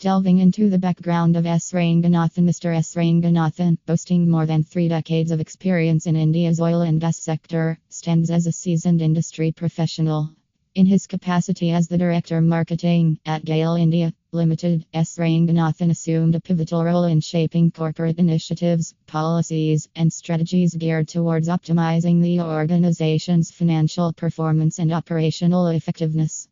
Delving into the background of S. Ranganathan, Mr. S. Ranganathan, boasting more than three decades of experience in India's oil and gas sector, stands as a seasoned industry professional. In his capacity as the Director Marketing at GAIL India Limited, S. Ranganathan assumed a pivotal role in shaping corporate initiatives, policies, and strategies geared towards optimizing the organization's financial performance and operational effectiveness.